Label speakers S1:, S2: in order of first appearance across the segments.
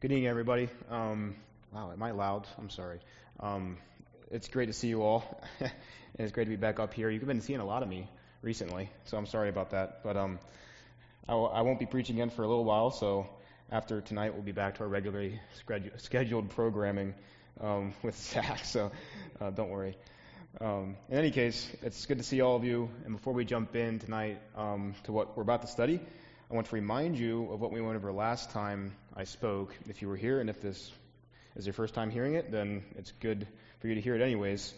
S1: Good evening, everybody. Um, wow, am I loud? I'm sorry. Um, it's great to see you all, and it's great to be back up here. You've been seeing a lot of me recently, so I'm sorry about that. But um, I w- I won't be preaching again for a little while, so after tonight, we'll be back to our regularly scheduled programming um, with Zach, so uh, don't worry. Um, in any case, it's good to see all of you. And before we jump in tonight um, to what we're about to study, I want to remind you of what we went over last time I spoke. If you were here, and if this is your first time hearing it, then it's good for you to hear it anyways.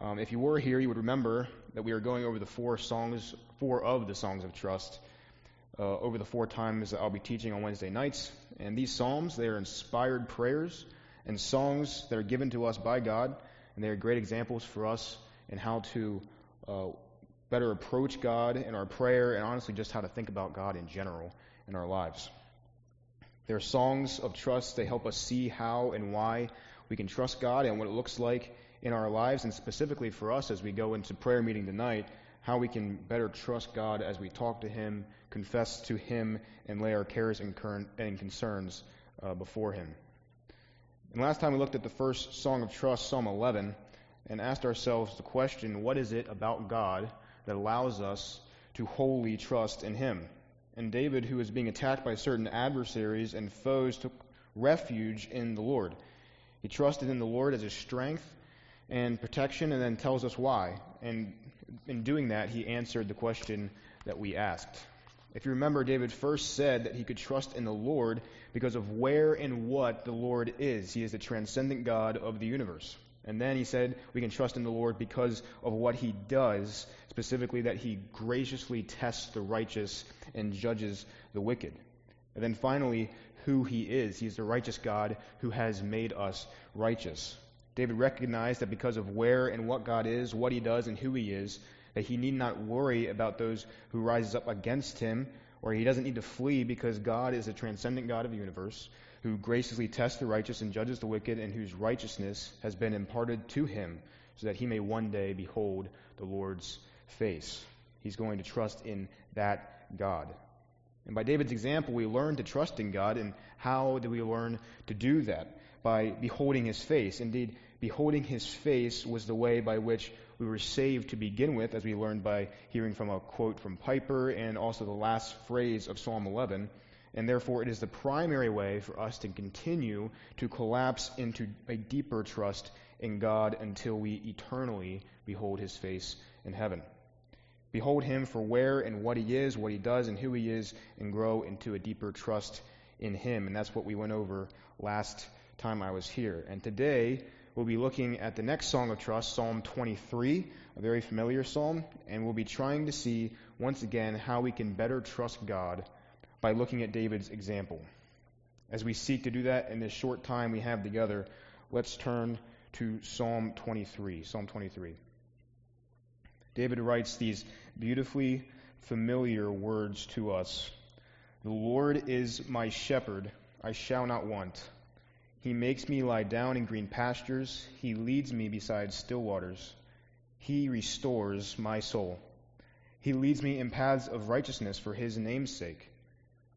S1: Um, if you were here, you would remember that we are going over the four songs, four of the songs of trust, uh, over the four times that I'll be teaching on Wednesday nights. And these psalms, they are inspired prayers and songs that are given to us by God, and they are great examples for us in how to uh, better approach God in our prayer, and honestly, just how to think about God in general in our lives. They're songs of trust. They help us see how and why we can trust God and what it looks like in our lives, and specifically for us as we go into prayer meeting tonight, how we can better trust God as we talk to Him, confess to Him, and lay our cares and, concerns uh, before Him. And last time we looked at the first song of trust, Psalm 11, and asked ourselves the question what is it about God that allows us to wholly trust in Him. And David, who was being attacked by certain adversaries and foes, took refuge in the Lord. He trusted in the Lord as his strength and protection, and then tells us why. And in doing that, he answered the question that we asked. If you remember, David first said that he could trust in the Lord because of where and what the Lord is. He is the transcendent God of the universe. And then he said we can trust in the Lord because of what he does, specifically that he graciously tests the righteous and judges the wicked. And then finally, who he is. He's the righteous God who has made us righteous. David recognized that because of where and what God is, what he does, and who he is, that he need not worry about those who rises up against him, or he doesn't need to flee because God is a transcendent God of the universe who graciously tests the righteous and judges the wicked, and whose righteousness has been imparted to him, so that he may one day behold the Lord's face. He's going to trust in that God. And by David's example, we learn to trust in God. And how do we learn to do that? By beholding his face. Indeed, beholding his face was the way by which we were saved to begin with, as we learned by hearing from a quote from Piper and also the last phrase of Psalm 11 and therefore it is the primary way for us to continue to collapse into a deeper trust in God until we eternally behold his face in heaven. Behold him for where and what he is, what he does, and who he is, and grow into a deeper trust in him. And that's what we went over last time I was here. And today we'll be looking at the next song of trust, Psalm 23, a very familiar psalm, and we'll be trying to see once again how we can better trust God by looking at David's example. As we seek to do that in this short time we have together, let's turn to Psalm 23. Psalm 23. David writes these beautifully familiar words to us The Lord is my shepherd, I shall not want. He makes me lie down in green pastures, He leads me beside still waters. He restores my soul. He leads me in paths of righteousness for His name's sake.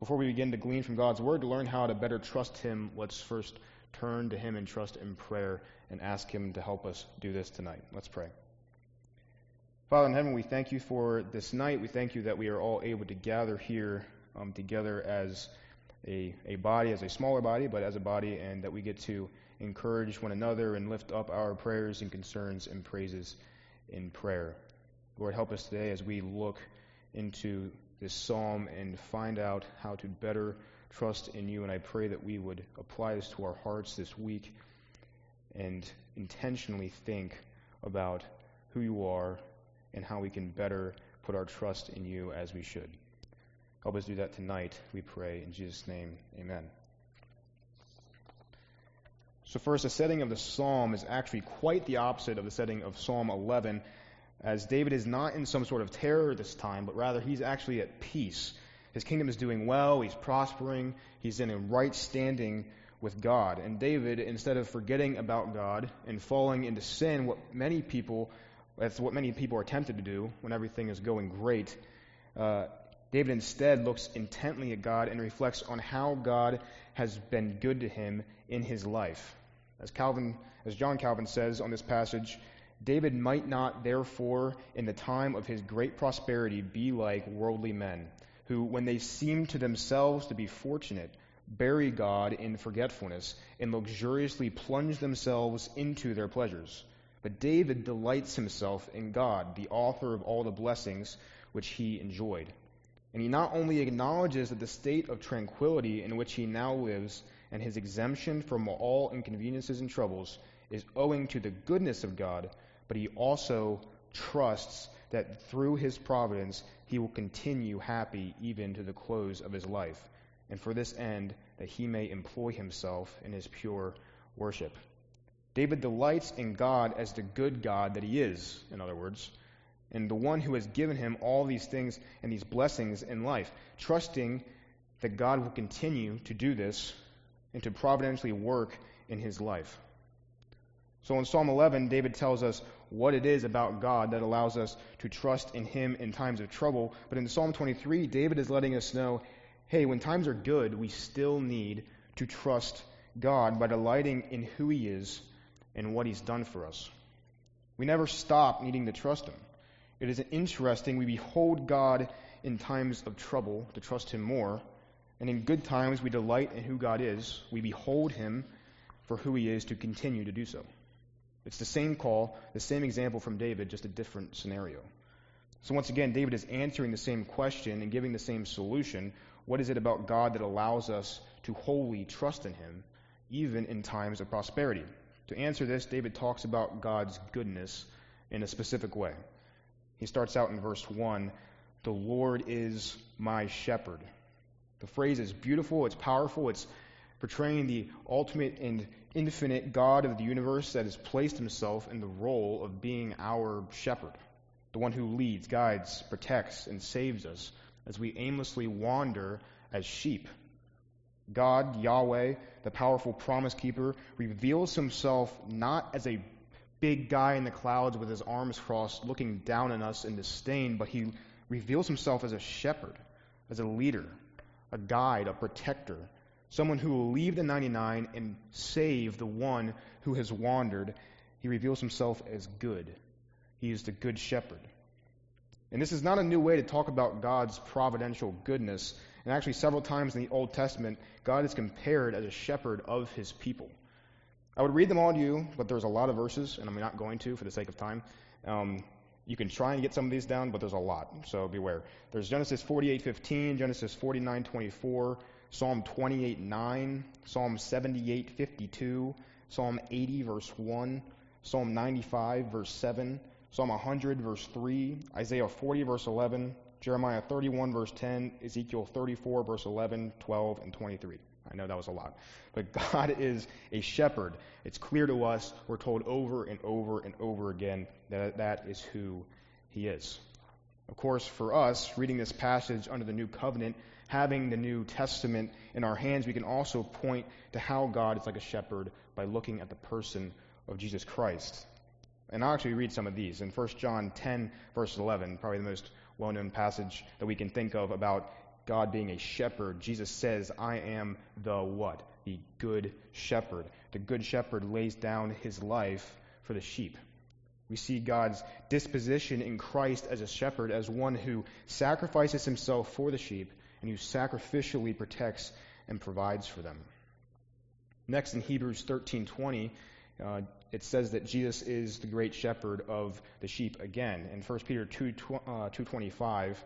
S1: Before we begin to glean from God's Word to learn how to better trust Him, let's first turn to Him in trust in prayer and ask Him to help us do this tonight. Let's pray. Father in heaven, we thank you for this night. We thank you that we are all able to gather here um, together as a, a body, as a smaller body, but as a body, and that we get to encourage one another and lift up our prayers and concerns and praises in prayer. Lord, help us today as we look into this psalm and find out how to better trust in you. And I pray that we would apply this to our hearts this week and intentionally think about who you are and how we can better put our trust in you as we should. Help us do that tonight, we pray. In Jesus' name, amen. So, first, the setting of the psalm is actually quite the opposite of the setting of Psalm 11, as David is not in some sort of terror this time, but rather he's actually at peace. His kingdom is doing well, he's prospering, he's in a right standing with God. And David, instead of forgetting about God and falling into sin, what many people, that's what many people are tempted to do when everything is going great, uh, David instead looks intently at God and reflects on how God has been good to him in his life. As Calvin, as John Calvin says on this passage, David might not, therefore, in the time of his great prosperity, be like worldly men, who, when they seem to themselves to be fortunate, bury God in forgetfulness and luxuriously plunge themselves into their pleasures. But David delights himself in God, the author of all the blessings which he enjoyed. And he not only acknowledges that the state of tranquility in which he now lives and his exemption from all inconveniences and troubles is owing to the goodness of God, but he also trusts that through his providence he will continue happy even to the close of his life, and for this end that he may employ himself in his pure worship. David delights in God as the good God that he is, in other words, and the one who has given him all these things and these blessings in life, trusting that God will continue to do this and to providentially work in his life. So in Psalm 11, David tells us what it is about God that allows us to trust in Him in times of trouble. But in Psalm 23, David is letting us know hey, when times are good, we still need to trust God by delighting in who He is and what He's done for us. We never stop needing to trust Him. It is interesting, we behold God in times of trouble to trust Him more, and in good times we delight in who God is. We behold Him for who He is to continue to do so. It's the same call, the same example from David, just a different scenario. So once again, David is answering the same question and giving the same solution. What is it about God that allows us to wholly trust in Him, even in times of prosperity? To answer this, David talks about God's goodness in a specific way. He starts out in verse 1 The Lord is my shepherd. The phrase is beautiful, it's powerful, it's portraying the ultimate and infinite God of the universe that has placed himself in the role of being our shepherd, the one who leads, guides, protects, and saves us as we aimlessly wander as sheep. God, Yahweh, the powerful promise keeper, reveals himself not as a big guy in the clouds with his arms crossed looking down on us in disdain, but he reveals himself as a shepherd, as a leader, a guide, a protector, someone who will leave the 99 and save the one who has wandered. He reveals himself as good. He is the good shepherd. And this is not a new way to talk about God's providential goodness. And actually, several times in the Old Testament, God is compared as a shepherd of his people. I would read them all to you, but there's a lot of verses, and I'm not going to for the sake of time. Um, you can try and get some of these down, but there's a lot, so beware. There's Genesis 48:15, Genesis 49:24, Psalm 28 9, Psalm 78 52, Psalm 80 verse 1, Psalm 95 verse 7, Psalm 100 verse 3, Isaiah 40 verse 11, Jeremiah 31 verse 10, Ezekiel 34 verse 11, 12, and 23. I know that was a lot. But God is a shepherd. It's clear to us. We're told over and over and over again that that is who he is. Of course, for us, reading this passage under the new covenant, having the New Testament in our hands, we can also point to how God is like a shepherd by looking at the person of Jesus Christ. And I'll actually read some of these. In 1 John 10, verse 11, probably the most well known passage that we can think of about God being a shepherd, Jesus says, I am the what? The good shepherd. The good shepherd lays down his life for the sheep. We see God's disposition in Christ as a shepherd, as one who sacrifices himself for the sheep and who sacrificially protects and provides for them. Next, in Hebrews 13:20, uh, it says that Jesus is the great shepherd of the sheep again. In 1 Peter 2, uh, 2.25,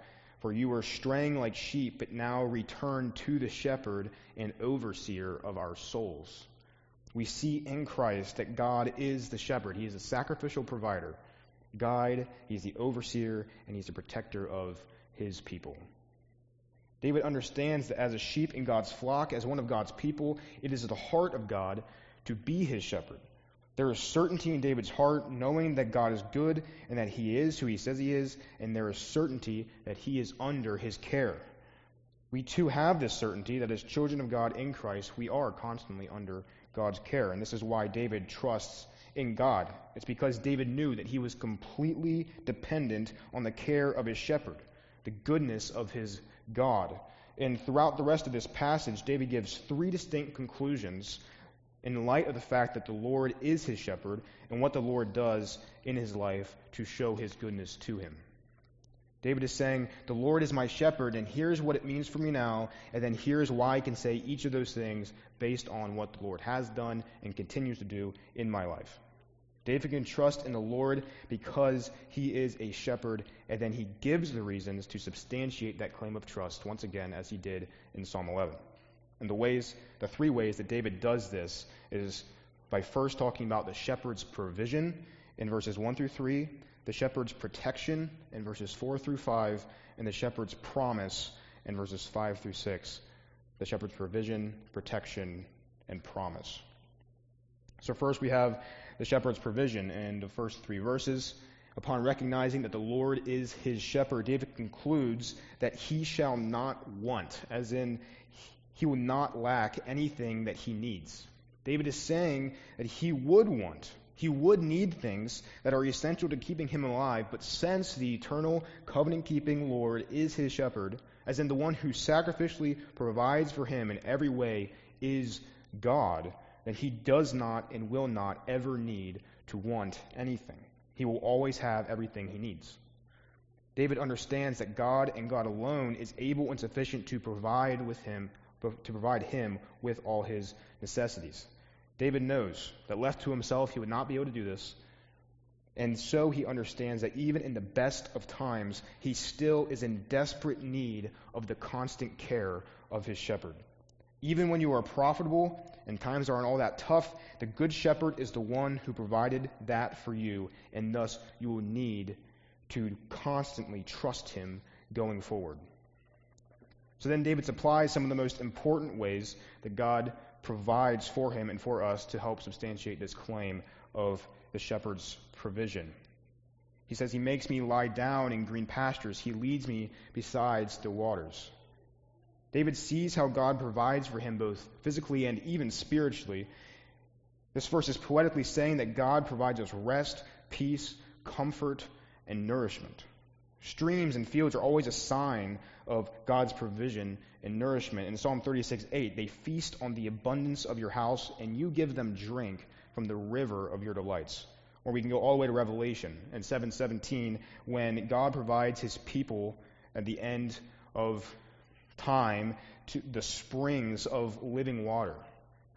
S1: for you were straying like sheep, but now return to the shepherd and overseer of our souls. We see in Christ that God is the shepherd. He is a sacrificial provider, guide, he's the overseer, and he's the protector of his people. David understands that as a sheep in God's flock, as one of God's people, it is the heart of God to be his shepherd. There is certainty in David's heart, knowing that God is good and that he is who he says he is, and there is certainty that he is under his care. We too have this certainty that as children of God in Christ, we are constantly under God's care. And this is why David trusts in God. It's because David knew that he was completely dependent on the care of his shepherd, the goodness of his God. And throughout the rest of this passage, David gives three distinct conclusions in light of the fact that the Lord is his shepherd and what the Lord does in his life to show his goodness to him. David is saying, The Lord is my shepherd, and here's what it means for me now, and then here's why I can say each of those things based on what the Lord has done and continues to do in my life. David can trust in the Lord because he is a shepherd, and then he gives the reasons to substantiate that claim of trust once again, as he did in Psalm 11. And the ways, the three ways that David does this is by first talking about the shepherd's provision in verses 1 through 3, the shepherd's protection in verses 4 through 5, and the shepherd's promise in verses 5 through 6. The shepherd's provision, protection, and promise. So, first we have the shepherd's provision in the first three verses. Upon recognizing that the Lord is his shepherd, David concludes that he shall not want, as in, he will not lack anything that he needs. David is saying that he would want, he would need things that are essential to keeping him alive, but since the eternal, covenant keeping Lord is his shepherd, as in the one who sacrificially provides for him in every way is God, that he does not and will not ever need to want anything. He will always have everything he needs. David understands that God and God alone is able and sufficient to provide with him to provide him with all his necessities. David knows that left to himself he would not be able to do this. And so he understands that even in the best of times, he still is in desperate need of the constant care of his shepherd. Even when you are profitable and times aren't all that tough, the good shepherd is the one who provided that for you, and thus you will need to constantly trust him going forward. So then David supplies some of the most important ways that God provides for him and for us to help substantiate this claim of the shepherd's provision. He says, He makes me lie down in green pastures, He leads me beside the waters. David sees how God provides for him both physically and even spiritually. This verse is poetically saying that God provides us rest, peace, comfort, and nourishment. Streams and fields are always a sign of God's provision and nourishment. In Psalm 36 8, they feast on the abundance of your house, and you give them drink from the river of your delights. Or we can go all the way to Revelation in 717, when God provides his people at the end of time to the springs of living water.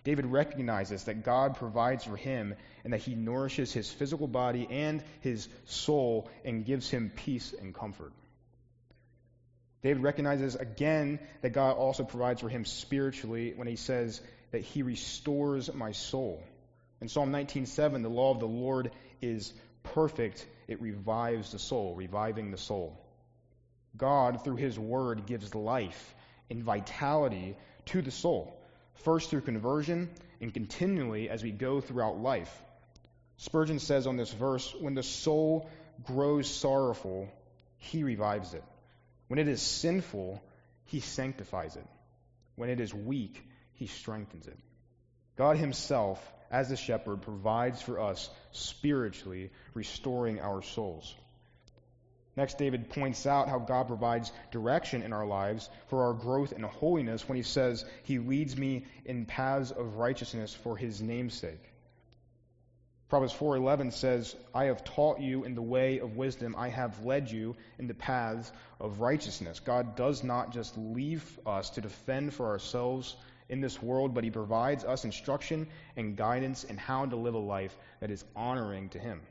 S1: David recognizes that God provides for him and that he nourishes his physical body and his soul and gives him peace and comfort. David recognizes again that God also provides for him spiritually when he says that he restores my soul. In Psalm 19:7, the law of the Lord is perfect, it revives the soul, reviving the soul. God, through his word, gives life and vitality to the soul, first through conversion and continually as we go throughout life. Spurgeon says on this verse when the soul grows sorrowful, he revives it. When it is sinful, he sanctifies it. When it is weak, he strengthens it. God himself, as the shepherd, provides for us spiritually, restoring our souls. Next, David points out how God provides direction in our lives for our growth in holiness when he says, He leads me in paths of righteousness for his name'sake. Proverbs 4:11 says, "I have taught you in the way of wisdom; I have led you in the paths of righteousness." God does not just leave us to defend for ourselves in this world, but he provides us instruction and guidance in how to live a life that is honoring to him.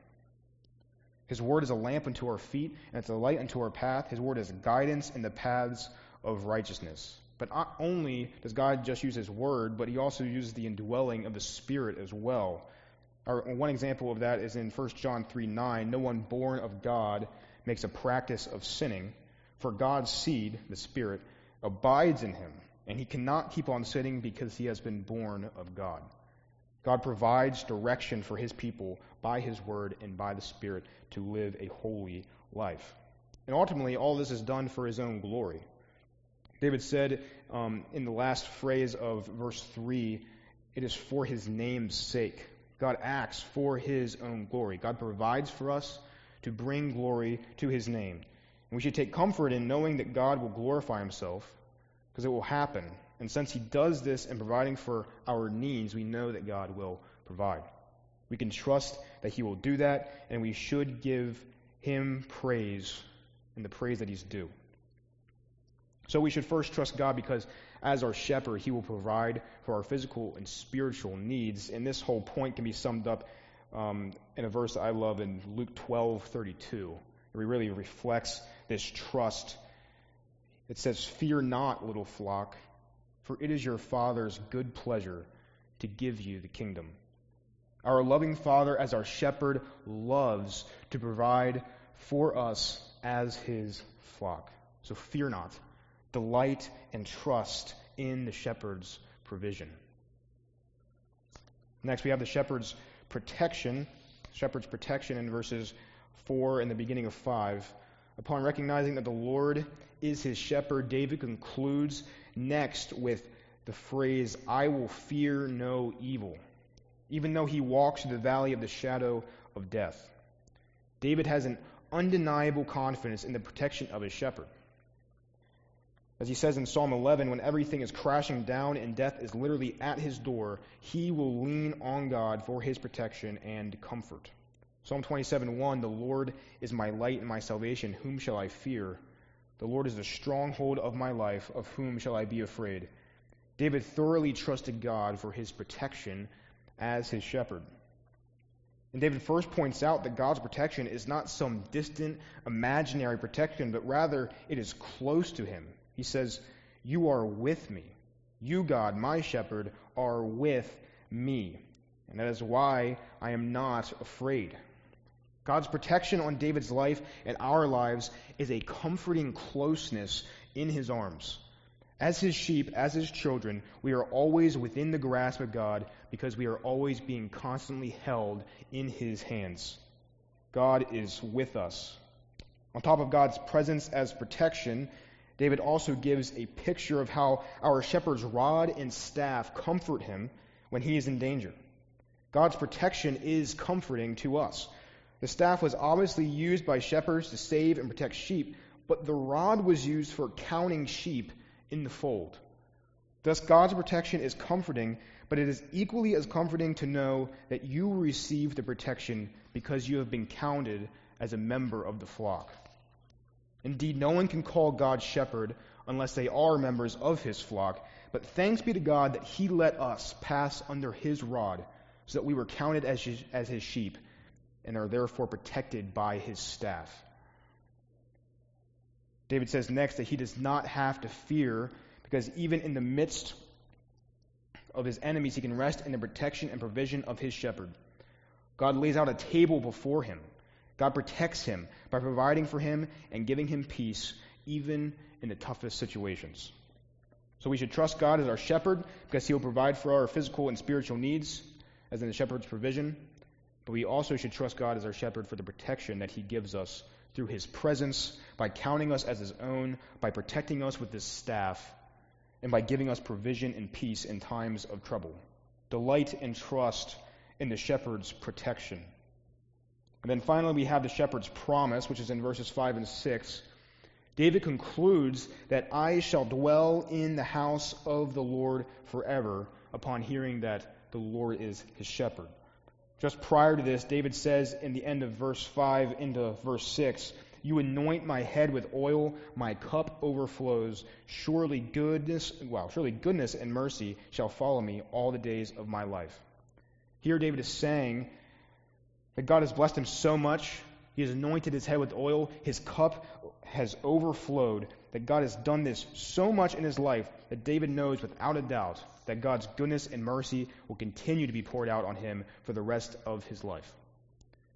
S1: His word is a lamp unto our feet, and it's a light unto our path. His word is guidance in the paths of righteousness. But not only does God just use His word, but He also uses the indwelling of the Spirit as well. Our, one example of that is in 1 John 3 9. No one born of God makes a practice of sinning, for God's seed, the Spirit, abides in him, and he cannot keep on sinning because he has been born of God. God provides direction for his people by his word and by the Spirit to live a holy life. And ultimately, all this is done for his own glory. David said um, in the last phrase of verse 3 it is for his name's sake. God acts for his own glory. God provides for us to bring glory to his name. And we should take comfort in knowing that God will glorify himself because it will happen. And since he does this in providing for our needs, we know that God will provide. We can trust that he will do that, and we should give him praise and the praise that he's due. So we should first trust God because as our shepherd, he will provide for our physical and spiritual needs. And this whole point can be summed up um, in a verse I love in Luke 12:32. It really reflects this trust. It says, "Fear not, little flock, for it is your Father's good pleasure to give you the kingdom." Our loving Father, as our shepherd, loves to provide for us as his flock. So fear not delight and trust in the shepherd's provision. Next, we have the shepherd's protection. Shepherd's protection in verses 4 and the beginning of 5. Upon recognizing that the Lord is his shepherd, David concludes next with the phrase, I will fear no evil, even though he walks through the valley of the shadow of death. David has an undeniable confidence in the protection of his shepherd. As he says in Psalm 11, when everything is crashing down and death is literally at his door, he will lean on God for his protection and comfort. Psalm 27:1, The Lord is my light and my salvation. Whom shall I fear? The Lord is the stronghold of my life. Of whom shall I be afraid? David thoroughly trusted God for his protection as his shepherd. And David first points out that God's protection is not some distant, imaginary protection, but rather it is close to him. He says, You are with me. You, God, my shepherd, are with me. And that is why I am not afraid. God's protection on David's life and our lives is a comforting closeness in his arms. As his sheep, as his children, we are always within the grasp of God because we are always being constantly held in his hands. God is with us. On top of God's presence as protection, David also gives a picture of how our shepherd's rod and staff comfort him when he is in danger. God's protection is comforting to us. The staff was obviously used by shepherds to save and protect sheep, but the rod was used for counting sheep in the fold. Thus, God's protection is comforting, but it is equally as comforting to know that you receive the protection because you have been counted as a member of the flock. Indeed, no one can call God shepherd unless they are members of his flock. But thanks be to God that he let us pass under his rod so that we were counted as his, sheep and are therefore protected by his staff. David says next that he does not have to fear because even in the midst of his enemies, he can rest in the protection and provision of his shepherd. God lays out a table before him God protects him by providing for him and giving him peace, even in the toughest situations. So we should trust God as our shepherd because he will provide for our physical and spiritual needs, as in the shepherd's provision. But we also should trust God as our shepherd for the protection that he gives us through his presence, by counting us as his own, by protecting us with his staff, and by giving us provision and peace in times of trouble. Delight and trust in the shepherd's protection. And then finally, we have the shepherd's promise, which is in verses 5 and 6. David concludes that I shall dwell in the house of the Lord forever upon hearing that the Lord is his shepherd. Just prior to this, David says in the end of verse 5 into verse 6, You anoint my head with oil, my cup overflows. Surely goodness, well, surely goodness and mercy shall follow me all the days of my life. Here David is saying that God has blessed him so much. He has anointed his head with oil. His cup has overflowed. That God has done this so much in his life that David knows without a doubt that God's goodness and mercy will continue to be poured out on him for the rest of his life.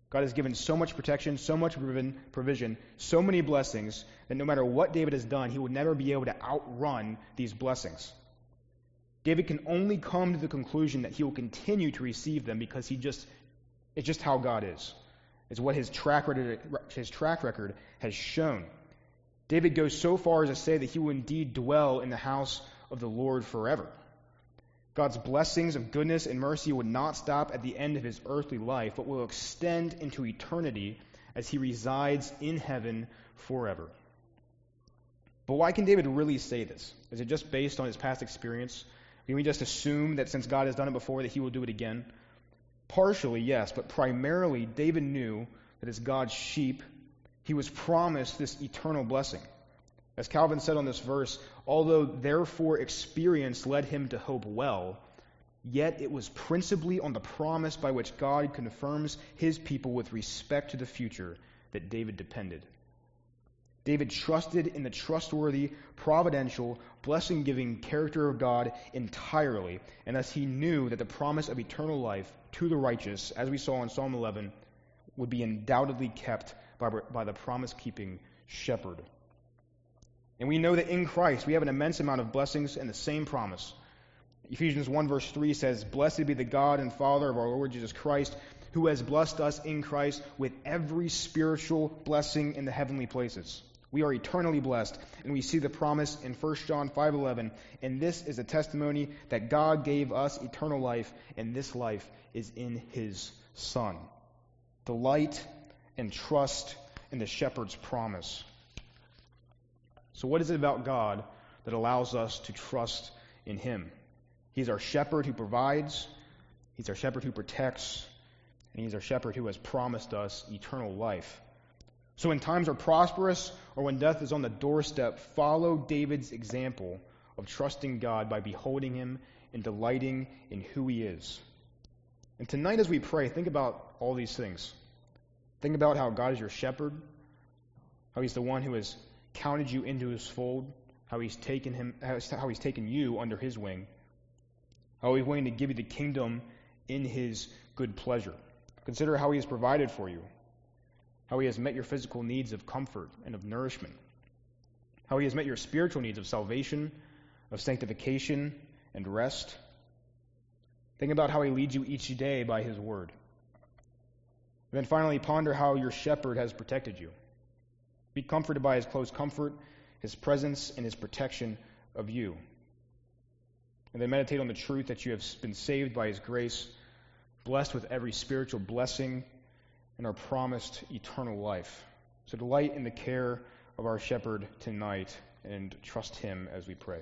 S1: God has given so much protection, so much provision, so many blessings that no matter what David has done, he will never be able to outrun these blessings. David can only come to the conclusion that he will continue to receive them because he just it's just how God is. It's what his track record, his track record has shown. David goes so far as to say that he will indeed dwell in the house of the Lord forever. God's blessings of goodness and mercy would not stop at the end of his earthly life, but will extend into eternity as he resides in heaven forever. But why can David really say this? Is it just based on his past experience? Can we just assume that since God has done it before, that he will do it again? Partially, yes, but primarily, David knew that as God's sheep, he was promised this eternal blessing. As Calvin said on this verse, although therefore experience led him to hope well, yet it was principally on the promise by which God confirms his people with respect to the future that David depended. David trusted in the trustworthy, providential, blessing giving character of God entirely, and thus he knew that the promise of eternal life to the righteous, as we saw in Psalm 11, would be undoubtedly kept by, by the promise keeping shepherd. And we know that in Christ we have an immense amount of blessings and the same promise. Ephesians 1 verse 3 says, Blessed be the God and Father of our Lord Jesus Christ, who has blessed us in Christ with every spiritual blessing in the heavenly places. We are eternally blessed, and we see the promise in 1 John 5:11, and this is a testimony that God gave us eternal life, and this life is in his Son. Delight and trust in the shepherd's promise. So what is it about God that allows us to trust in him? He's our shepherd who provides, he's our shepherd who protects, and he's our shepherd who has promised us eternal life. So when times are prosperous or when death is on the doorstep, follow David's example of trusting God by beholding him and delighting in who he is. And tonight, as we pray, think about all these things. Think about how God is your shepherd, how he's the one who has counted you into his fold, how he's taken him how he's taken you under his wing, how he's willing to give you the kingdom in his good pleasure. Consider how he has provided for you, how He has met your physical needs of comfort and of nourishment, how He has met your spiritual needs of salvation, of sanctification, and rest. Think about how He leads you each day by His Word. And then finally, ponder how your shepherd has protected you. Be comforted by His close comfort, His presence, and His protection of you. And then meditate on the truth that you have been saved by His grace, blessed with every spiritual blessing and are promised eternal life. So delight in the care of our shepherd tonight and trust him as we pray.